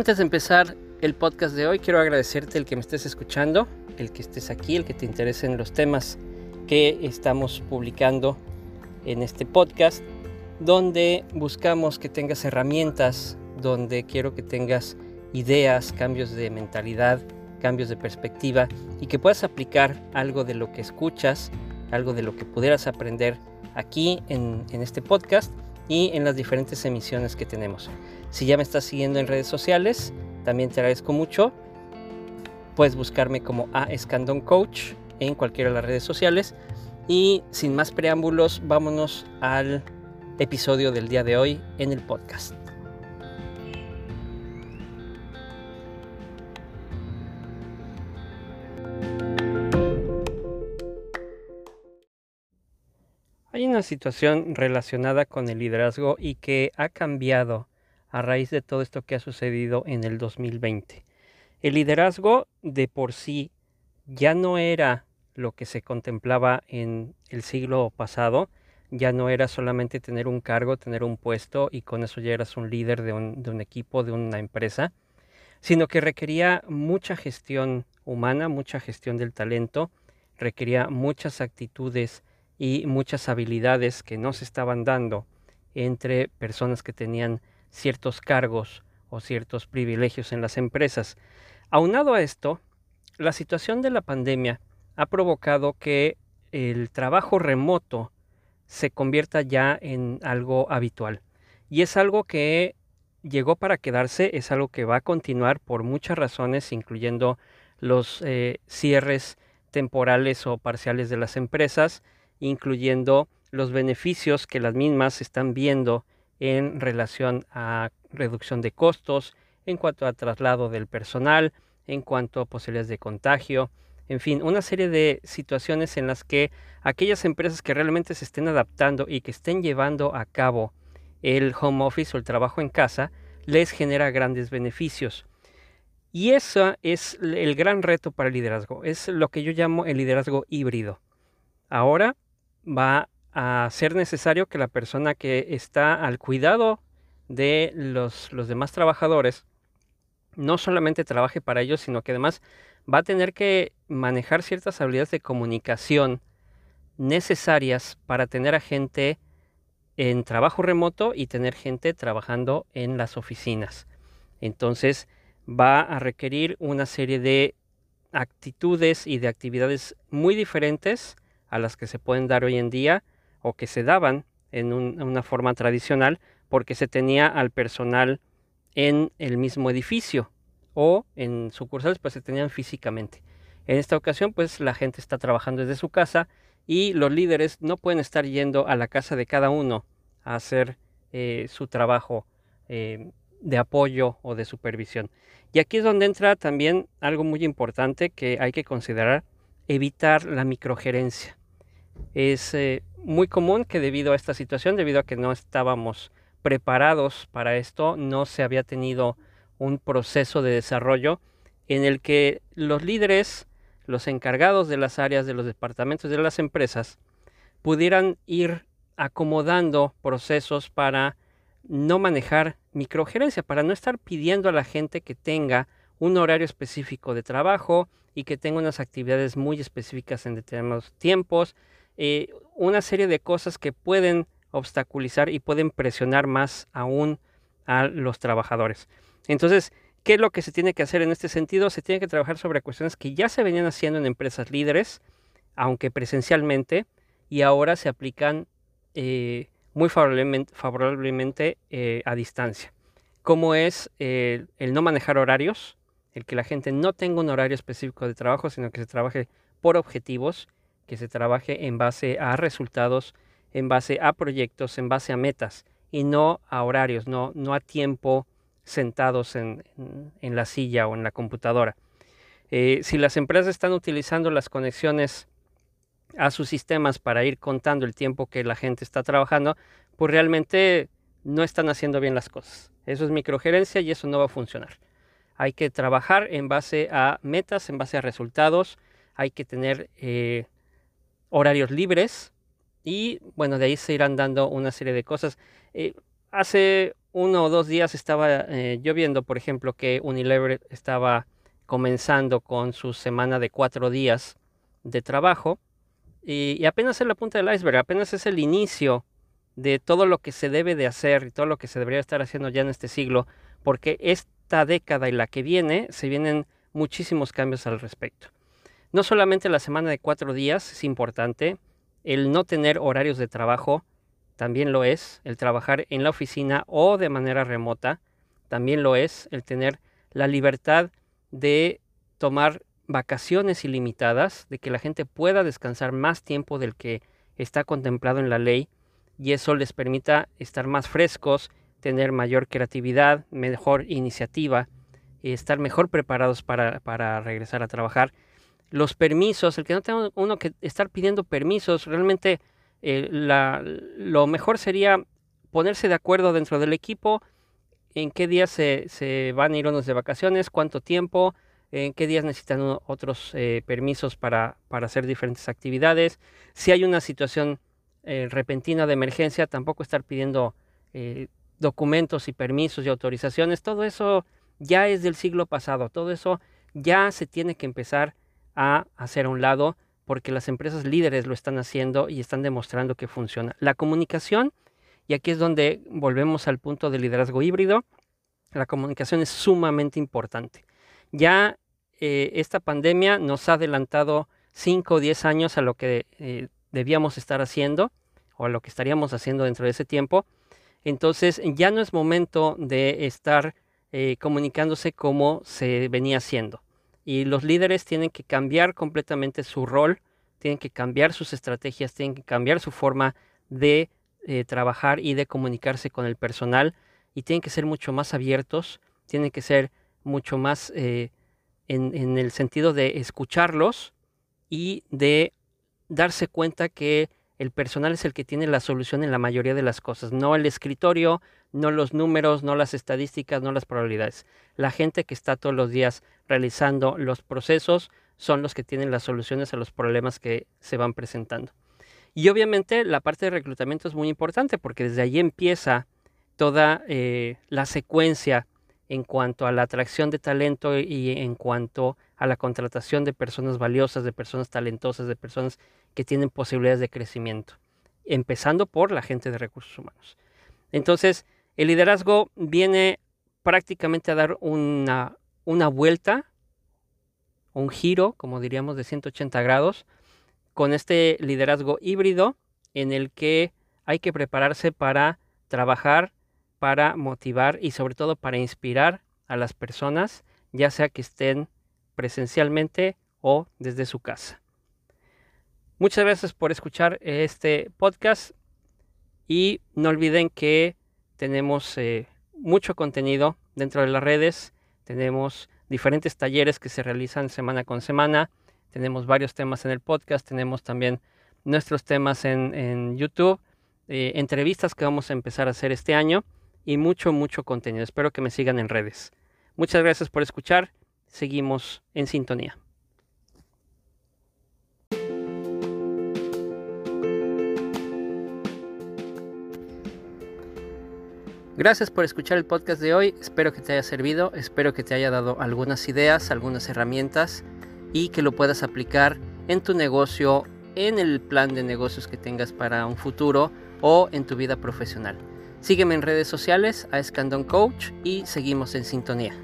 Antes de empezar el podcast de hoy, quiero agradecerte el que me estés escuchando, el que estés aquí, el que te interesen los temas que estamos publicando en este podcast, donde buscamos que tengas herramientas, donde quiero que tengas ideas, cambios de mentalidad, cambios de perspectiva y que puedas aplicar algo de lo que escuchas, algo de lo que pudieras aprender aquí en, en este podcast y en las diferentes emisiones que tenemos. Si ya me estás siguiendo en redes sociales, también te agradezco mucho. Puedes buscarme como A Escandón Coach en cualquiera de las redes sociales. Y sin más preámbulos, vámonos al episodio del día de hoy en el podcast. Una situación relacionada con el liderazgo y que ha cambiado a raíz de todo esto que ha sucedido en el 2020. El liderazgo de por sí ya no era lo que se contemplaba en el siglo pasado, ya no era solamente tener un cargo, tener un puesto y con eso ya eras un líder de un equipo, de una empresa, sino que requería mucha gestión humana, mucha gestión del talento, requería muchas actitudes y muchas habilidades que no se estaban dando entre personas que tenían ciertos cargos o ciertos privilegios en las empresas. Aunado a esto, la situación de la pandemia ha provocado que el trabajo remoto se convierta ya en algo habitual. Y es algo que llegó para quedarse, es algo que va a continuar por muchas razones, incluyendo los eh, cierres temporales o parciales de las empresas, incluyendo los beneficios que las mismas están viendo en relación a reducción de costos, en cuanto a traslado del personal, en cuanto a posibilidades de contagio, en fin, una serie de situaciones en las que aquellas empresas que realmente se estén adaptando y que estén llevando a cabo el home office o el trabajo en casa, les genera grandes beneficios. Y eso es el gran reto para el liderazgo, es lo que yo llamo el liderazgo híbrido. Ahora va a ser necesario que la persona que está al cuidado de los, los demás trabajadores no solamente trabaje para ellos, sino que además va a tener que manejar ciertas habilidades de comunicación necesarias para tener a gente en trabajo remoto y tener gente trabajando en las oficinas. Entonces va a requerir una serie de actitudes y de actividades muy diferentes a las que se pueden dar hoy en día o que se daban en, una forma tradicional porque se tenía al personal en el mismo edificio o en sucursales pues se tenían físicamente. En esta ocasión pues la gente está trabajando desde su casa y los líderes no pueden estar yendo a la casa de cada uno a hacer eh, su trabajo eh, de apoyo o de supervisión. Y aquí es donde entra también algo muy importante que hay que considerar, evitar la microgerencia. Es eh, muy común que debido a esta situación, debido a que no estábamos preparados para esto, no se había tenido un proceso de desarrollo en el que los líderes, los encargados de las áreas, de los departamentos de las empresas, pudieran ir acomodando procesos para no manejar microgerencia, para no estar pidiendo a la gente que tenga un horario específico de trabajo y que tenga unas actividades muy específicas en determinados tiempos, eh, una serie de cosas que pueden obstaculizar y pueden presionar más aún a los trabajadores. Entonces, ¿qué es lo que se tiene que hacer en este sentido? Se tiene que trabajar sobre cuestiones que ya se venían haciendo en empresas líderes, aunque presencialmente, y ahora se aplican eh, muy favorablemente, eh, a distancia, como es el no manejar horarios, el que la gente no tenga un horario específico de trabajo, sino que se trabaje por objetivos, que se trabaje en base a resultados, en base a proyectos, en base a metas y no a horarios, no, no a tiempo sentados en, la silla o en la computadora. Eh, si las empresas están utilizando las conexiones a sus sistemas para ir contando el tiempo que la gente está trabajando, pues realmente no están haciendo bien las cosas. Eso es microgerencia y eso no va a funcionar. Hay que trabajar en base a metas, en base a resultados. Hay que tener eh, horarios libres y bueno, de ahí se irán dando una serie de cosas. Eh, hace uno o dos días estaba eh, lloviendo, por ejemplo, que Unilever estaba comenzando con su semana de cuatro días de trabajo y, apenas es la punta del iceberg, apenas es el inicio de todo lo que se debe de hacer y todo lo que se debería estar haciendo ya en este siglo, porque esta década y la que viene se vienen muchísimos cambios al respecto. No solamente la semana de cuatro días es importante, el no tener horarios de trabajo también lo es, el trabajar en la oficina o de manera remota también lo es, el tener la libertad de tomar vacaciones ilimitadas, de que la gente pueda descansar más tiempo del que está contemplado en la ley y eso les permita estar más frescos, tener mayor creatividad, mejor iniciativa, estar mejor preparados para, para regresar a trabajar. Los permisos, el que no tenga uno que estar pidiendo permisos, realmente eh, lo mejor sería ponerse de acuerdo dentro del equipo en qué días se, se van a ir unos de vacaciones, cuánto tiempo, en qué días necesitan otros eh, permisos para, para, hacer diferentes actividades. Si hay una situación eh, repentina de emergencia, tampoco estar pidiendo documentos y permisos y autorizaciones. Todo eso ya es del siglo pasado. Todo eso ya se tiene que empezar a hacer a un lado porque las empresas líderes lo están haciendo y están demostrando que funciona. La comunicación, y aquí es donde volvemos al punto del liderazgo híbrido, la comunicación es sumamente importante. Ya eh, esta pandemia nos ha adelantado 5 o 10 años a lo que eh, debíamos estar haciendo o a lo que estaríamos haciendo dentro de ese tiempo. Entonces ya no es momento de estar eh, comunicándose como se venía haciendo. Y los líderes tienen que cambiar completamente su rol, tienen que cambiar sus estrategias, tienen que cambiar su forma de trabajar y de comunicarse con el personal y tienen que ser mucho más abiertos, tienen que ser mucho más eh, en, el sentido de escucharlos y de darse cuenta que el personal es el que tiene la solución en la mayoría de las cosas, no el escritorio, no los números, no las estadísticas, no las probabilidades. La gente que está todos los días realizando los procesos son los que tienen las soluciones a los problemas que se van presentando. Y obviamente la parte de reclutamiento es muy importante porque desde ahí empieza toda eh, la secuencia en cuanto a la atracción de talento y en cuanto a la contratación de personas valiosas, de personas talentosas, de personas que tienen posibilidades de crecimiento, empezando por la gente de recursos humanos. Entonces, el liderazgo viene prácticamente a dar una, una vuelta, un giro, como diríamos, de 180 grados, con este liderazgo híbrido en el que hay que prepararse para trabajar para motivar y sobre todo para inspirar a las personas, ya sea que estén presencialmente o desde su casa. Muchas gracias por escuchar este podcast y no olviden que tenemos eh, mucho contenido dentro de las redes, tenemos diferentes talleres que se realizan semana con semana, tenemos varios temas en el podcast, tenemos también nuestros temas en, YouTube, eh, entrevistas que vamos a empezar a hacer este año y mucho, mucho contenido. Espero que me sigan en redes. Muchas gracias por escuchar. Seguimos en sintonía. Gracias por escuchar el podcast de hoy. Espero que te haya servido, espero que te haya dado algunas ideas, algunas herramientas y que lo puedas aplicar en tu negocio, en el plan de negocios que tengas para un futuro o en tu vida profesional. Sígueme en redes sociales a Escandón Coach y seguimos en sintonía.